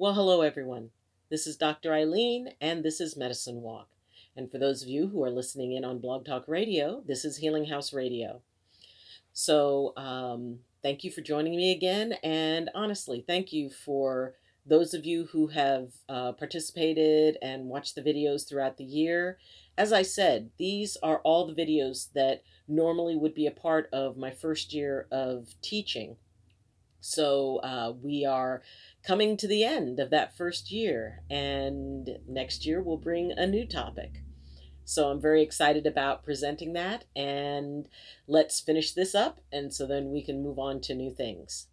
Well, hello, everyone. This is Dr. Ayleen, and this is Medicine Walk. And for those of you who are listening in on Blog Talk Radio, this is Healing House Radio. So, um, thank you for joining me again. And honestly, thank you for those of you who have uh, participated and watched the videos throughout the year. As I said, these are all the videos that normally would be a part of my first year of teaching. So uh, we are coming to the end of that first year, and next year we'll bring a new topic. So I'm very excited about presenting that, and let's finish this up, and so then we can move on to new things.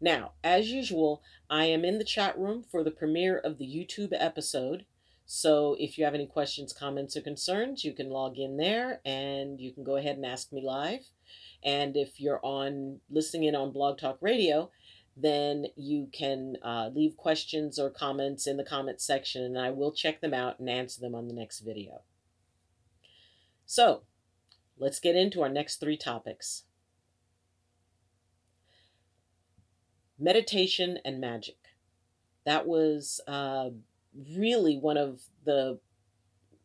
Now, as usual, I am in the chat room for the premiere of the YouTube episode. So if you have any questions, comments, or concerns, you can log in there and you can go ahead and ask me live. And if you're on listening in on Blog Talk Radio, then you can uh, leave questions or comments in the comments section, and I will check them out and answer them on the next video. So, let's get into our next three topics meditation and magic. That was uh, really one of the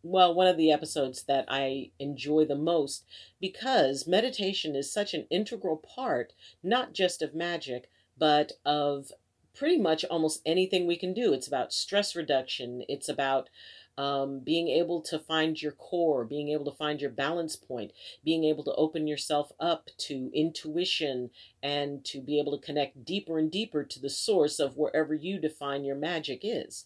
well, one of the episodes that I enjoy the most because meditation is such an integral part, not just of magic, but of pretty much almost anything we can do. It's about stress reduction, it's about um, being able to find your core, being able to find your balance point, being able to open yourself up to intuition and to be able to connect deeper and deeper to the source of wherever you define your magic is.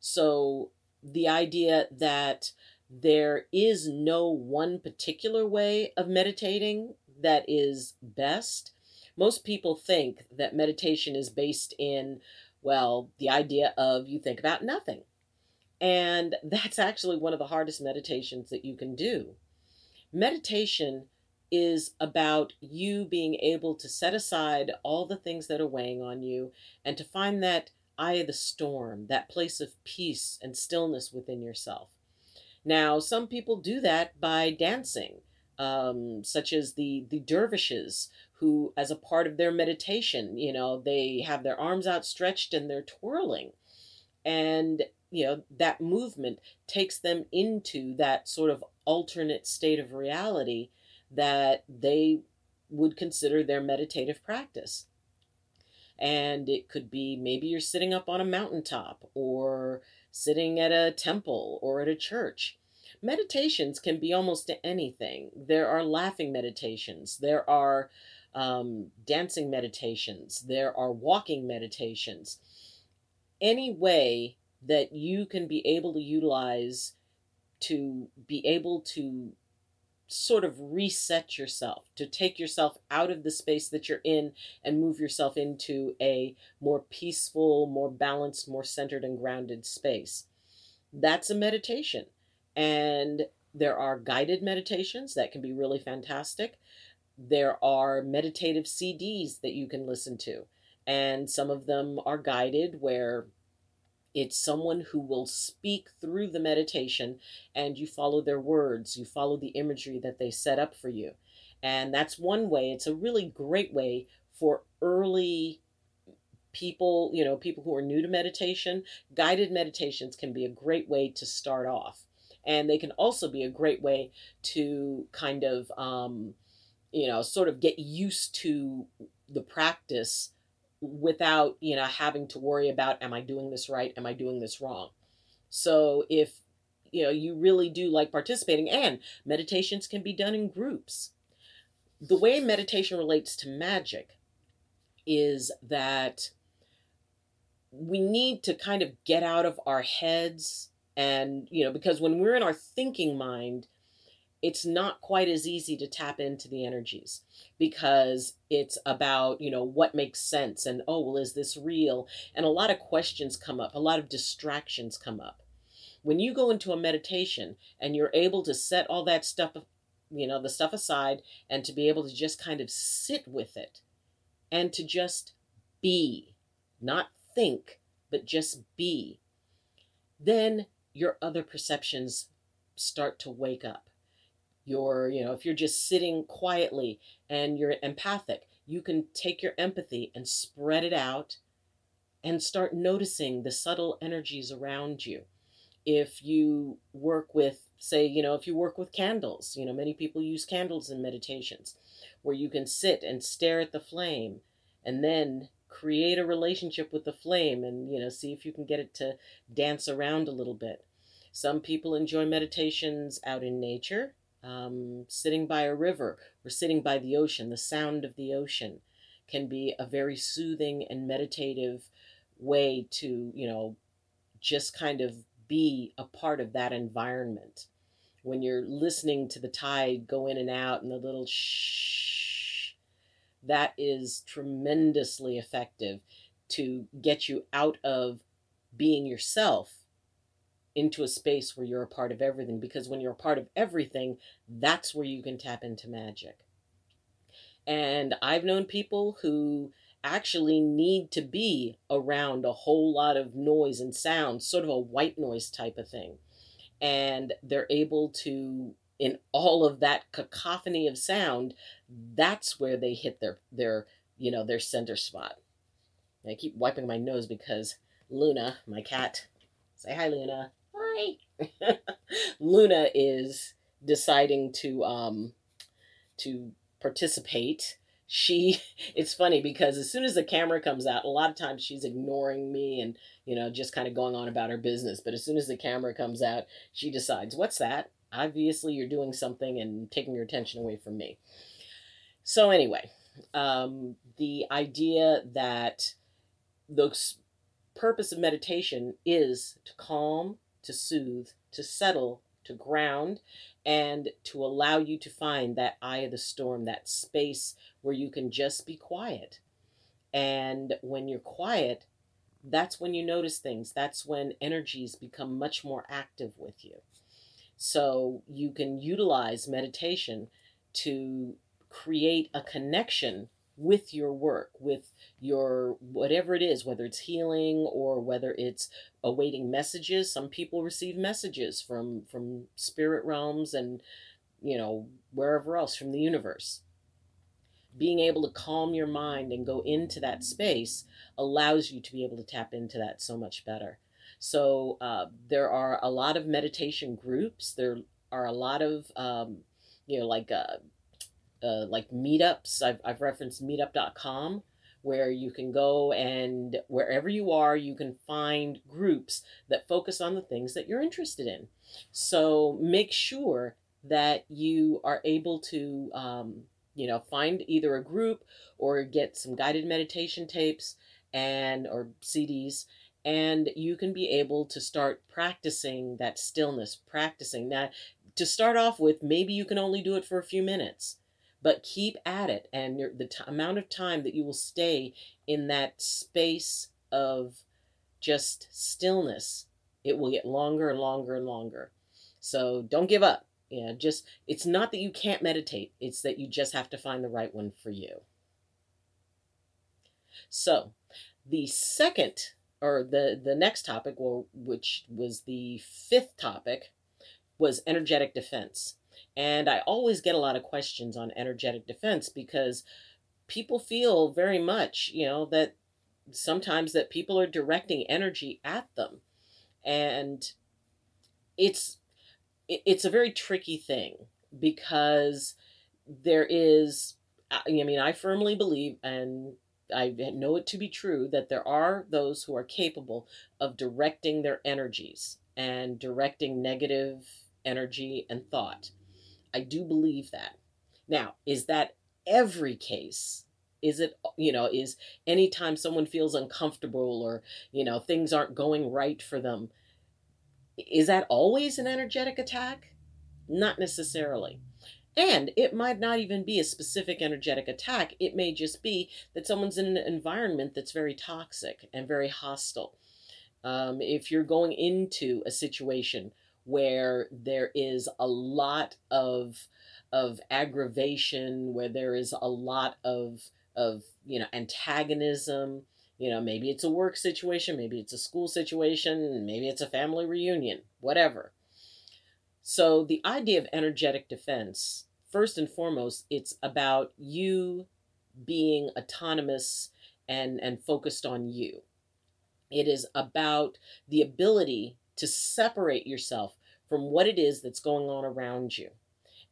So, the idea that there is no one particular way of meditating that is best. Most people think that meditation is based in, well, the idea of you think about nothing. And that's actually one of the hardest meditations that you can do. Meditation is about you being able to set aside all the things that are weighing on you and to find that eye of the storm, that place of peace and stillness within yourself. Now, some people do that by dancing, um, such as the, the dervishes, who, as a part of their meditation, you know, they have their arms outstretched and they're twirling. And, you know, that movement takes them into that sort of alternate state of reality that they would consider their meditative practice. And it could be maybe you're sitting up on a mountaintop or sitting at a temple or at a church. Meditations can be almost anything. There are laughing meditations, there are um, dancing meditations, there are walking meditations. Any way that you can be able to utilize to be able to sort of reset yourself, to take yourself out of the space that you're in and move yourself into a more peaceful, more balanced, more centered and grounded space. That's a meditation. And there are guided meditations that can be really fantastic. There are meditative CDs that you can listen to. And some of them are guided where it's someone who will speak through the meditation and you follow their words, you follow the imagery that they set up for you. And that's one way, it's a really great way for early people, you know, people who are new to meditation. Guided meditations can be a great way to start off. And they can also be a great way to kind of, um, you know, sort of get used to the practice without you know having to worry about am i doing this right? Am i doing this wrong? So if you know you really do like participating and meditations can be done in groups. The way meditation relates to magic is that we need to kind of get out of our heads and you know because when we're in our thinking mind it's not quite as easy to tap into the energies because it's about you know what makes sense and oh well is this real? And a lot of questions come up a lot of distractions come up. When you go into a meditation and you're able to set all that stuff you know the stuff aside and to be able to just kind of sit with it and to just be not think but just be then your other perceptions start to wake up you're you know if you're just sitting quietly and you're empathic you can take your empathy and spread it out and start noticing the subtle energies around you. If you work with, say, you know, if you work with candles, you know, many people use candles in meditations where you can sit and stare at the flame and then create a relationship with the flame and, you know, see if you can get it to dance around a little bit. Some people enjoy meditations out in nature, um, sitting by a river or sitting by the ocean. The sound of the ocean can be a very soothing and meditative way to, you know, just kind of be a part of that environment. When you're listening to the tide go in and out and the little shh, that is tremendously effective to get you out of being yourself into a space where you're a part of everything because when you're a part of everything, that's where you can tap into magic. And I've known people who actually need to be around a whole lot of noise and sound, sort of a white noise type of thing. And they're able to, in all of that cacophony of sound, that's where they hit their, their, you know, their center spot. I keep wiping my nose because Luna, my cat, say hi, Luna. Hi. Luna is deciding to um to participate she it's funny because as soon as the camera comes out a lot of times she's ignoring me and you know just kind of going on about her business but as soon as the camera comes out she decides what's that obviously you're doing something and taking your attention away from me so anyway um, the idea that the purpose of meditation is to calm to soothe to settle to ground and to allow you to find that eye of the storm, that space where you can just be quiet. And when you're quiet, that's when you notice things. That's when energies become much more active with you. So you can utilize meditation to create a connection with your work, with your whatever it is, whether it's healing or whether it's awaiting messages. Some people receive messages from from spirit realms and you know wherever else from the universe. Being able to calm your mind and go into that space allows you to be able to tap into that so much better. So uh, there are a lot of meditation groups. There are a lot of um, you know like uh, uh, like meetups. I've, I've referenced meetup.com where you can go and wherever you are, you can find groups that focus on the things that you're interested in. So make sure that you are able to, um, you know, find either a group or get some guided meditation tapes and or CDs and you can be able to start practicing that stillness practicing now to start off with maybe you can only do it for a few minutes but keep at it and the t- amount of time that you will stay in that space of just stillness it will get longer and longer and longer. So don't give up yeah just it's not that you can't meditate it's that you just have to find the right one for you. So the second or the the next topic well which was the fifth topic was energetic defense and I always get a lot of questions on energetic defense because people feel very much, you know, that sometimes that people are directing energy at them. And it's it's a very tricky thing because there is I mean, I firmly believe and I know it to be true that there are those who are capable of directing their energies and directing negative energy and thought. I do believe that. Now, is that every case? Is it, you know, is anytime someone feels uncomfortable or, you know, things aren't going right for them, is that always an energetic attack? Not necessarily. And it might not even be a specific energetic attack. It may just be that someone's in an environment that's very toxic and very hostile. Um, if you're going into a situation where there is a lot of of aggravation, where there is a lot of of you know antagonism. You know, maybe it's a work situation, maybe it's a school situation, maybe it's a family reunion, whatever. So the idea of energetic defense, first and foremost, it's about you being autonomous and and focused on you It is about the ability to separate yourself from what it is that's going on around you.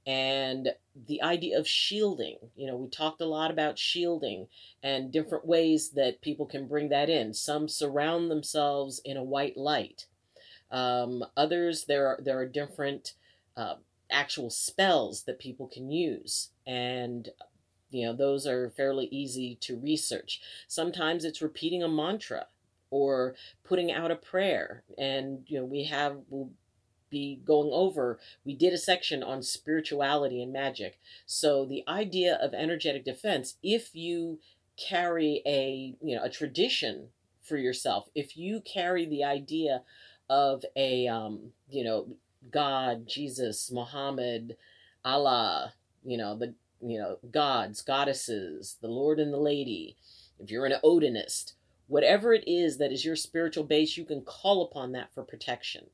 And the idea of shielding, you know, we talked a lot about shielding and different ways that people can bring that in. Some surround themselves in a white light. Um, others, there are, there are different uh, actual spells that people can use. And you know, those are fairly easy to research. Sometimes it's repeating a mantra or putting out a prayer. And, you know, we have, we'll be going over, we did a section on spirituality and magic. So the idea of energetic defense, if you carry a, you know, a tradition for yourself, if you carry the idea of a, um, you know, God, Jesus, Muhammad, Allah, you know, the, you know, gods, goddesses, the Lord and the Lady, if you're an Odinist, whatever it is that is your spiritual base, you can call upon that for protection.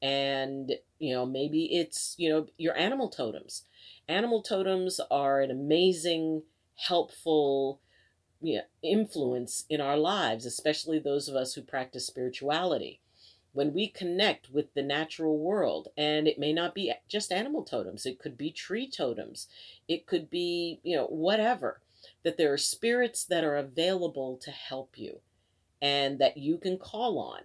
And, you know, maybe it's, you know, your animal totems. Animal totems are an amazing, helpful you know, influence in our lives, especially those of us who practice spirituality. When we connect with the natural world, and it may not be just animal totems, it could be tree totems, it could be, you know, whatever that there are spirits that are available to help you and that you can call on.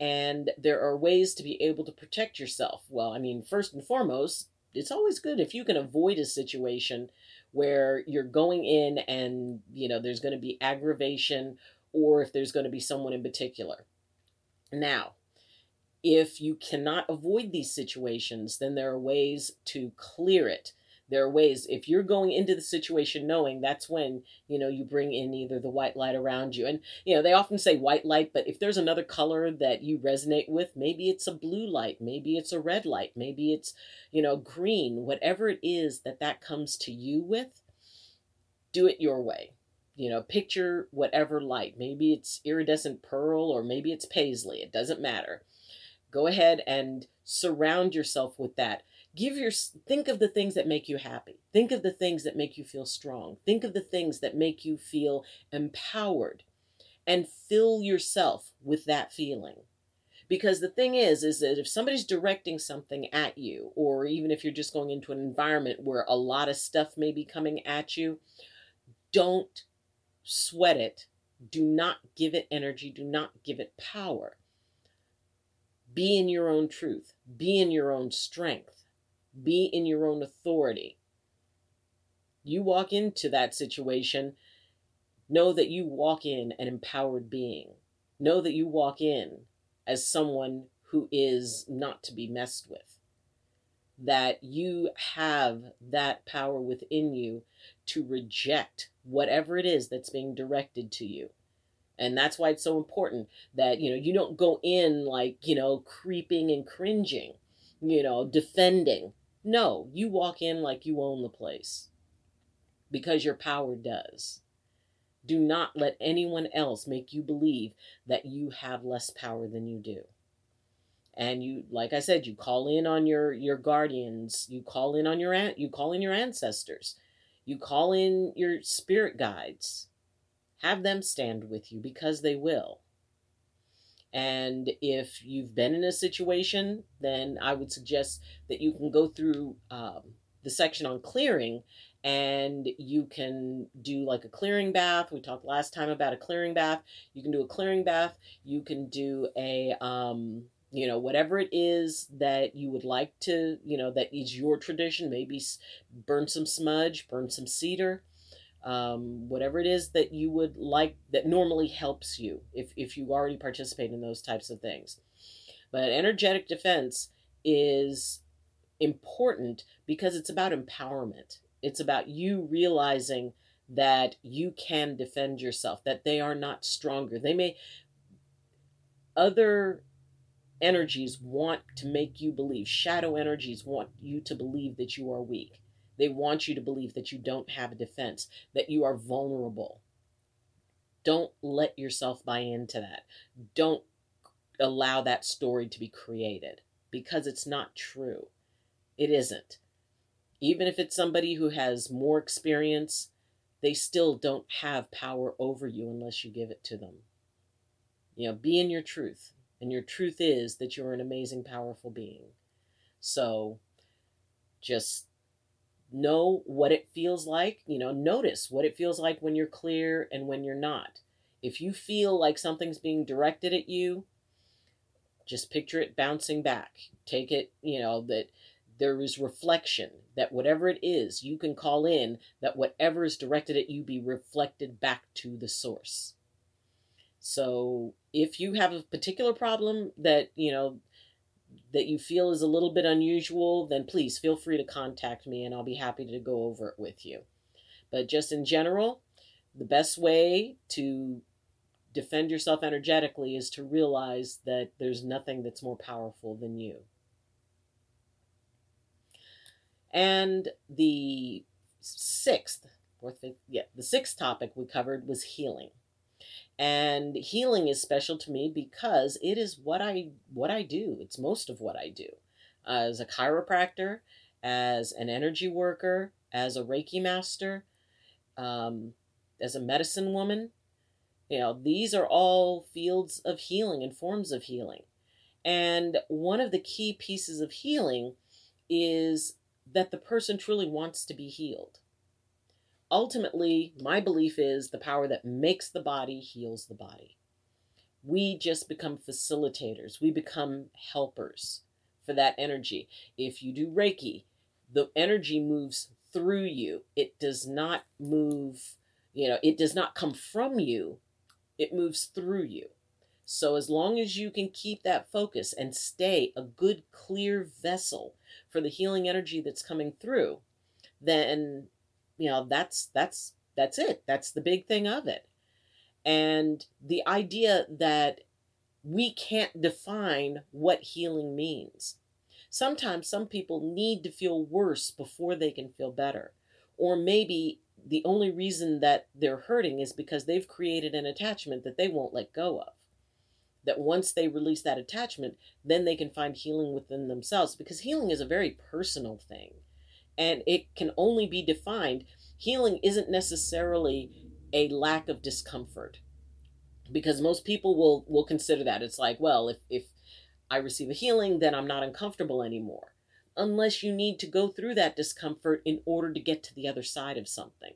And there are ways to be able to protect yourself. Well, I mean, first and foremost, it's always good if you can avoid a situation where you're going in and, you know, there's going to be aggravation or if there's going to be someone in particular. Now, if you cannot avoid these situations, then there are ways to clear it. There are ways if you're going into the situation knowing that's when you know you bring in either the white light around you. And you know they often say white light but if there's another color that you resonate with maybe it's a blue light maybe it's a red light maybe it's you know green whatever it is that that comes to you with do it your way. You know picture whatever light. Maybe it's iridescent pearl or maybe it's paisley. It doesn't matter go ahead and surround yourself with that. Give your think of the things that make you happy. Think of the things that make you feel strong. Think of the things that make you feel empowered. And fill yourself with that feeling. Because the thing is is that if somebody's directing something at you or even if you're just going into an environment where a lot of stuff may be coming at you don't sweat it. Do not give it energy. Do not give it power be in your own truth be in your own strength be in your own authority. You walk into that situation, know that you walk in an empowered being. Know that you walk in as someone who is not to be messed with. That you have that power within you to reject whatever it is that's being directed to you. And that's why it's so important that, you know, you don't go in like, you know, creeping and cringing, you know, defending. No, you walk in like you own the place because your power does. Do not let anyone else make you believe that you have less power than you do. And you, like I said, you call in on your your guardians. You call in on your aunt, you call in your ancestors. You call in your spirit guides. Have them stand with you because they will. And if you've been in a situation, then I would suggest that you can go through um, the section on clearing and you can do like a clearing bath. We talked last time about a clearing bath. You can do a clearing bath. You can do a, um, you know, whatever it is that you would like to, you know, that is your tradition. Maybe burn some smudge, burn some cedar um, whatever it is that you would like that normally helps you if, if you already participate in those types of things. But energetic defense is important because it's about empowerment. It's about you realizing that you can defend yourself, that they are not stronger. They may, other energies want to make you believe, shadow energies want you to believe that you are weak. They want you to believe that you don't have a defense, that you are vulnerable. Don't let yourself buy into that. Don't allow that story to be created because it's not true. It isn't. Even if it's somebody who has more experience, they still don't have power over you unless you give it to them. You know, be in your truth. And your truth is that you're an amazing, powerful being. So just know what it feels like. You know, notice what it feels like when you're clear and when you're not. If you feel like something's being directed at you, just picture it bouncing back. Take it, you know, that there is reflection, that whatever it is, you can call in, that whatever is directed at you be reflected back to the source. So if you have a particular problem that, you know, that you feel is a little bit unusual, then please feel free to contact me and I'll be happy to go over it with you. But just in general, the best way to defend yourself energetically is to realize that there's nothing that's more powerful than you. And the sixth, fourth, fifth, yeah, the sixth topic we covered was healing. And healing is special to me because it is what I what I do. It's most of what I do. As a chiropractor, as an energy worker, as a Reiki master, um, as a medicine woman, you know, these are all fields of healing and forms of healing. And one of the key pieces of healing is that the person truly wants to be healed. Ultimately, my belief is the power that makes the body heals the body. We just become facilitators, we become helpers for that energy. If you do Reiki, the energy moves through you, it does not move, you know, it does not come from you, it moves through you. So, as long as you can keep that focus and stay a good, clear vessel for the healing energy that's coming through, then you know that's that's that's it. That's the big thing of it. And the idea that we can't define what healing means. Sometimes some people need to feel worse before they can feel better. Or maybe the only reason that they're hurting is because they've created an attachment that they won't let go of. That once they release that attachment, then they can find healing within themselves because healing is a very personal thing and it can only be defined. Healing isn't necessarily a lack of discomfort because most people will will consider that it's like well if if i receive a healing then i'm not uncomfortable anymore unless you need to go through that discomfort in order to get to the other side of something.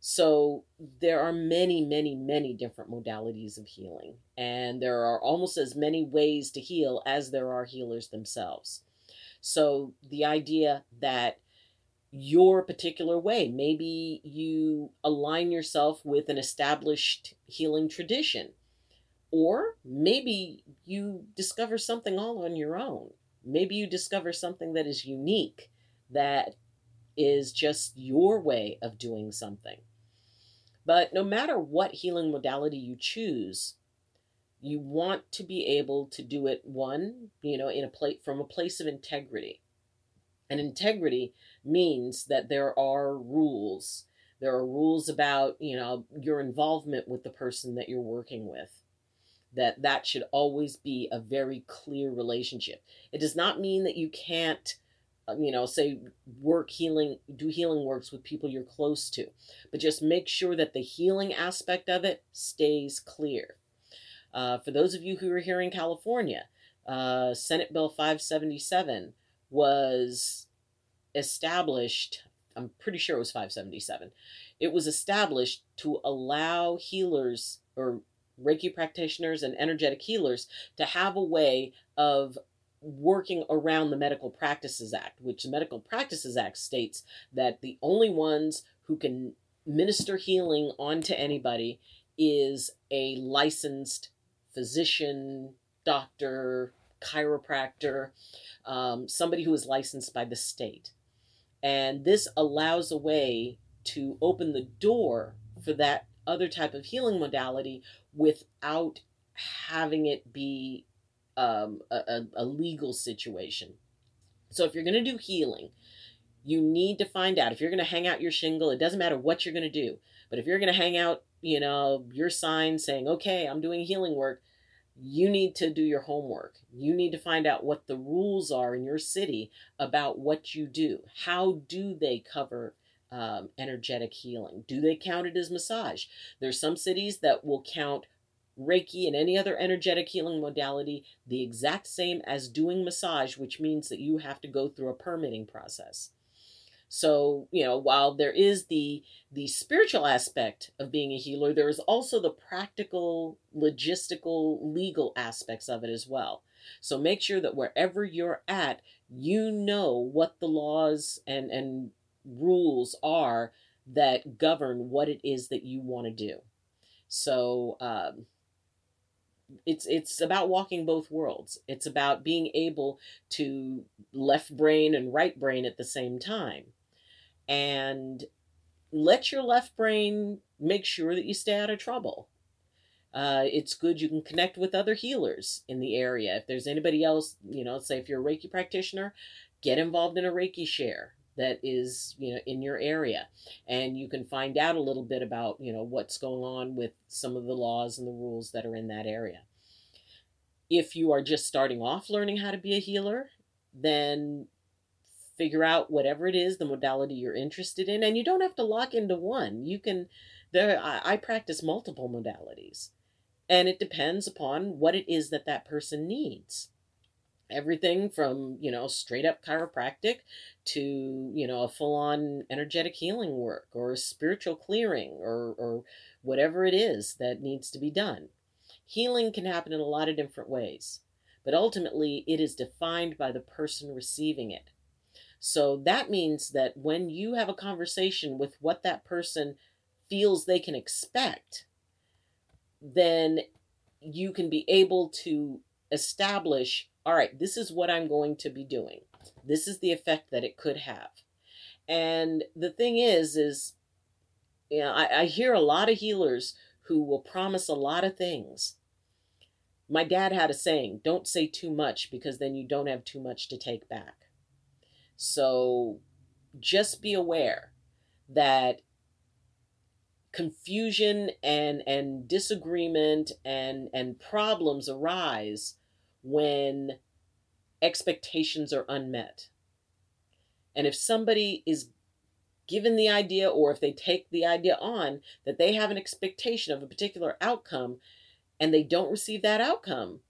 So there are many, many, many different modalities of healing, and there are almost as many ways to heal as there are healers themselves. So the idea that your particular way, maybe you align yourself with an established healing tradition, or maybe you discover something all on your own Maybe you discover something that is unique, that is just your way of doing something. But no matter what healing modality you choose, you want to be able to do it one, you know, in a place from a place of integrity. And integrity means that there are rules. There are rules about, you know, your involvement with the person that you're working with that that should always be a very clear relationship. It does not mean that you can't um, you know say work healing do healing works with people you're close to but just make sure that the healing aspect of it stays clear uh, for those of you who are here in california uh, senate bill 577 was established i'm pretty sure it was 577 it was established to allow healers or Reiki practitioners and energetic healers to have a way of working around the Medical Practices Act, which the Medical Practices Act states that the only ones who can minister healing onto anybody is a licensed physician, doctor, chiropractor, um, somebody who is licensed by the state. And this allows a way to open the door for that other type of healing modality without having it be um, a, a legal situation. So if you're going to do healing, you need to find out if you're going to hang out your shingle, it doesn't matter what you're going to do. But if you're going to hang out, you know, your sign saying, okay, I'm doing healing work, you need to do your homework. You need to find out what the rules are in your city about what you do. How do they cover um, energetic healing? Do they count it as massage? There's some cities that will count Reiki and any other energetic healing modality the exact same as doing massage, which means that you have to go through a permitting process. So, you know, while there is the the spiritual aspect of being a healer, there is also the practical, logistical, legal aspects of it as well. So make sure that wherever you're at, you know what the laws and and rules are that govern what it is that you want to do. So um, it's it's about walking both worlds. It's about being able to left brain and right brain at the same time, and let your left brain make sure that you stay out of trouble. Uh, it's good you can connect with other healers in the area. If there's anybody else, you know, say if you're a Reiki practitioner, get involved in a Reiki share that is you know in your area and you can find out a little bit about you know what's going on with some of the laws and the rules that are in that area if you are just starting off learning how to be a healer then figure out whatever it is the modality you're interested in and you don't have to lock into one. You can there I, I practice multiple modalities and it depends upon what it is that that person needs. Everything from you know straight up chiropractic to you know a full on energetic healing work or spiritual clearing or or whatever it is that needs to be done. Healing can happen in a lot of different ways but ultimately it is defined by the person receiving it so that means that when you have a conversation with what that person feels they can expect then you can be able to establish all right, this is what I'm going to be doing. This is the effect that it could have. And the thing is, is, you know, I, I hear a lot of healers who will promise a lot of things. My dad had a saying don't say too much because then you don't have too much to take back. So just be aware that confusion and and disagreement and and problems arise when expectations are unmet. And if somebody is given the idea, or if they take the idea on that they have an expectation of a particular outcome and they don't receive that outcome,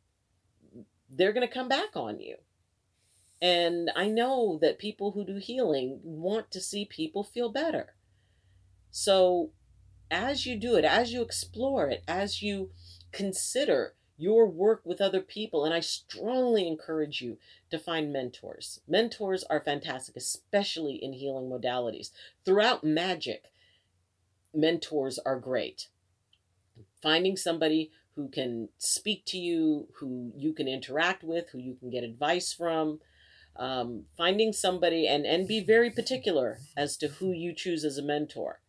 they're going to come back on you. And I know that people who do healing want to see people feel better. So, as you do it, as you explore it, as you consider your work with other people. And I strongly encourage you to find mentors. Mentors are fantastic, especially in healing modalities. Throughout magic, mentors are great. Finding somebody who can speak to you, who you can interact with, who you can get advice from. Um, finding somebody and, and be very particular as to who you choose as a mentor.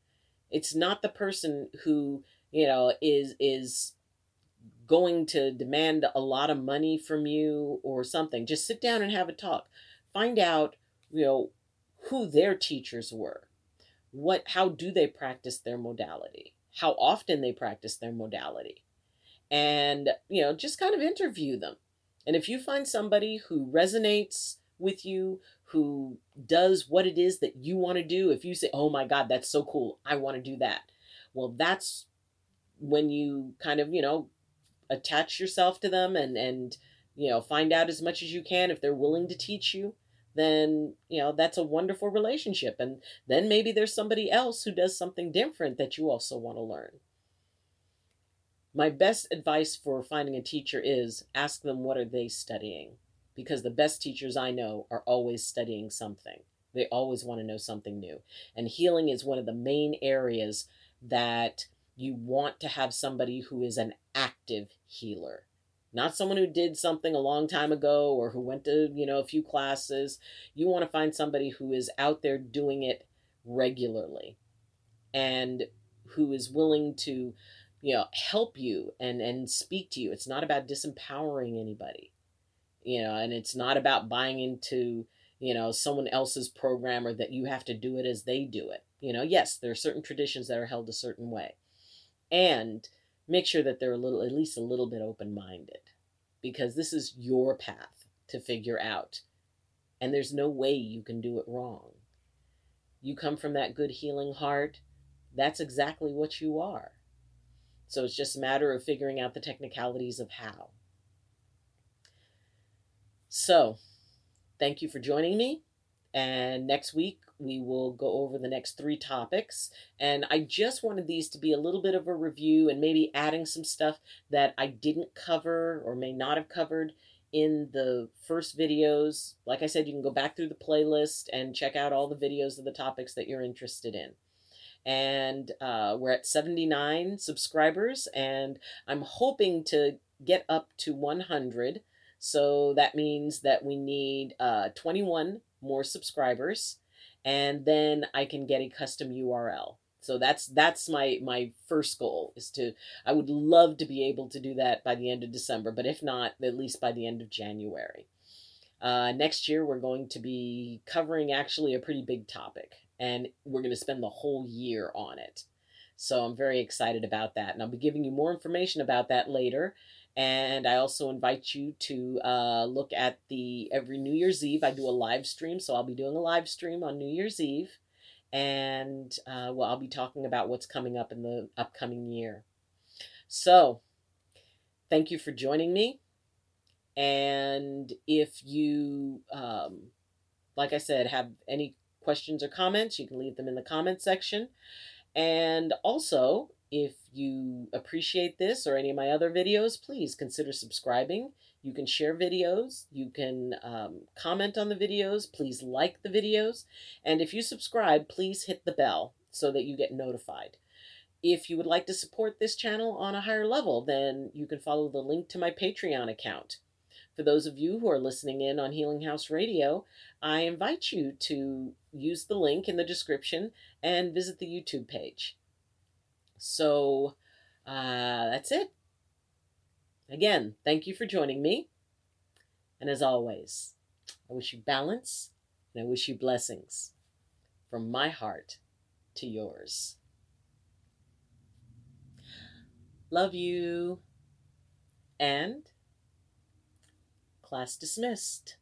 It's not the person who, you know, is is going to demand a lot of money from you or something. Just sit down and have a talk. Find out, you know, who their teachers were. What how do they practice their modality? How often they practice their modality. And, you know, just kind of interview them. And if you find somebody who resonates with you, who does what it is that you want to do, if you say, "Oh my god, that's so cool. I want to do that." Well, that's when you kind of, you know, attach yourself to them and and you know find out as much as you can if they're willing to teach you then you know that's a wonderful relationship and then maybe there's somebody else who does something different that you also want to learn my best advice for finding a teacher is ask them what are they studying because the best teachers i know are always studying something. They always want to know something new. And healing is one of the main areas that you want to have somebody who is an active healer. Not someone who did something a long time ago or who went to you know a few classes. You want to find somebody who is out there doing it regularly and who is willing to you know help you and and speak to you. It's not about disempowering anybody you know and it's not about buying into you know someone else's program or that you have to do it as they do it. You know yes there are certain traditions that are held a certain way. And make sure that they're a little at least a little bit open-minded because this is your path to figure out and there's no way you can do it wrong. You come from that good healing heart that's exactly what you are. So it's just a matter of figuring out the technicalities of how. So, thank you for joining me. And next week, we will go over the next three topics. And I just wanted these to be a little bit of a review and maybe adding some stuff that I didn't cover or may not have covered in the first videos. Like I said, you can go back through the playlist and check out all the videos of the topics that you're interested in. And uh, we're at 79 subscribers, and I'm hoping to get up to 100. So that means that we need uh, 21 more subscribers, and then I can get a custom URL. So that's that's my my first goal is to I would love to be able to do that by the end of December, but if not, at least by the end of January. Uh, next year, we're going to be covering actually a pretty big topic, and we're going to spend the whole year on it. So I'm very excited about that, and I'll be giving you more information about that later. And I also invite you to uh, look at the every New Year's Eve. I do a live stream, so I'll be doing a live stream on New Year's Eve and uh, well, I'll be talking about what's coming up in the upcoming year. So, thank you for joining me. And if you, um, like I said, have any questions or comments, you can leave them in the comment section. And also, if you appreciate this or any of my other videos, please consider subscribing. You can share videos. You can um, comment on the videos. Please like the videos. And if you subscribe, please hit the bell so that you get notified. If you would like to support this channel on a higher level, then you can follow the link to my Patreon account. For those of you who are listening in on Healing House Radio, I invite you to use the link in the description and visit the YouTube page. So uh, that's it. Again, thank you for joining me. And as always, I wish you balance and I wish you blessings from my heart to yours. Love you. And class dismissed.